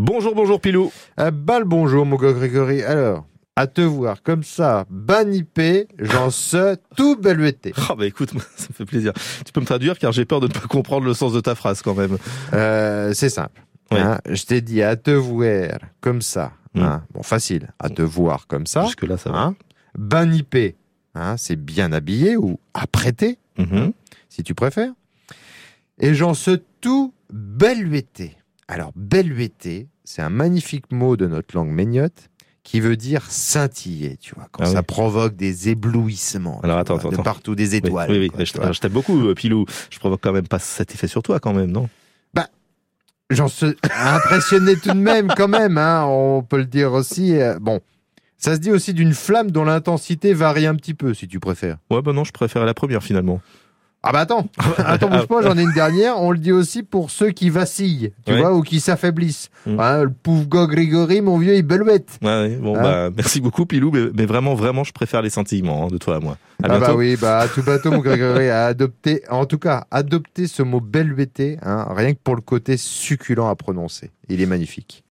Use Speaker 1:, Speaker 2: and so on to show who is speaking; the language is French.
Speaker 1: Bonjour, bonjour Pilou.
Speaker 2: Bah le bonjour mon gars Grégory. Alors, à te voir comme ça, banipé, j'en sais tout belueté.
Speaker 1: Ah bah écoute, ça me fait plaisir. Tu peux me traduire car j'ai peur de ne pas comprendre le sens de ta phrase quand même.
Speaker 2: Euh, c'est simple. Hein. je t'ai dit à te voir comme ça.
Speaker 1: Mm.
Speaker 2: hein. Bon, facile. À te voir comme ça.
Speaker 1: Jusque là ça va.
Speaker 2: Hein. Banipé, hein, c'est bien habillé ou apprêté,
Speaker 1: Mhm.
Speaker 2: si tu préfères. Et j'en sais tout beluété. Alors, beluété, c'est un magnifique mot de notre langue méniote qui veut dire scintiller, tu vois, quand
Speaker 1: Ah
Speaker 2: ça
Speaker 1: oui.
Speaker 2: provoque des éblouissements.
Speaker 1: Alors, attends,
Speaker 2: vois,
Speaker 1: attends,
Speaker 2: de
Speaker 1: attends.
Speaker 2: partout des étoiles.
Speaker 1: oui, oui.
Speaker 2: quoi,
Speaker 1: je t'aime beaucoup euh, Pilou. Je provoque quand même pas cet effet sur toi quand même, non?
Speaker 2: J'en suis impressionné tout de même, quand même, hein, on peut le dire aussi. euh, bon, ça se dit aussi d'une flamme dont l'intensité varie un petit peu, si tu préfères.
Speaker 1: Ouais bah non, je préfère la première finalement.
Speaker 2: Ah bah attends, attends, bouge pas, j'en ai une dernière. On le dit aussi pour ceux qui vacillent, tu
Speaker 1: Ouais.
Speaker 2: vois, ou qui s'affaiblissent.
Speaker 1: Mm.
Speaker 2: Hein, le pauvre gars Grégory, mon vieux, il belouette.
Speaker 1: Ouais, ouais, bon
Speaker 2: Hein
Speaker 1: bah merci beaucoup Pilou, mais, mais vraiment, vraiment, je préfère les sentiments hein, de toi à moi. À
Speaker 2: ah bah oui, bah à tout bateau, mon Grégory, à adopter, en tout cas, adopter ce mot beluetté, hein, rien que pour le côté succulent à prononcer. Il est magnifique.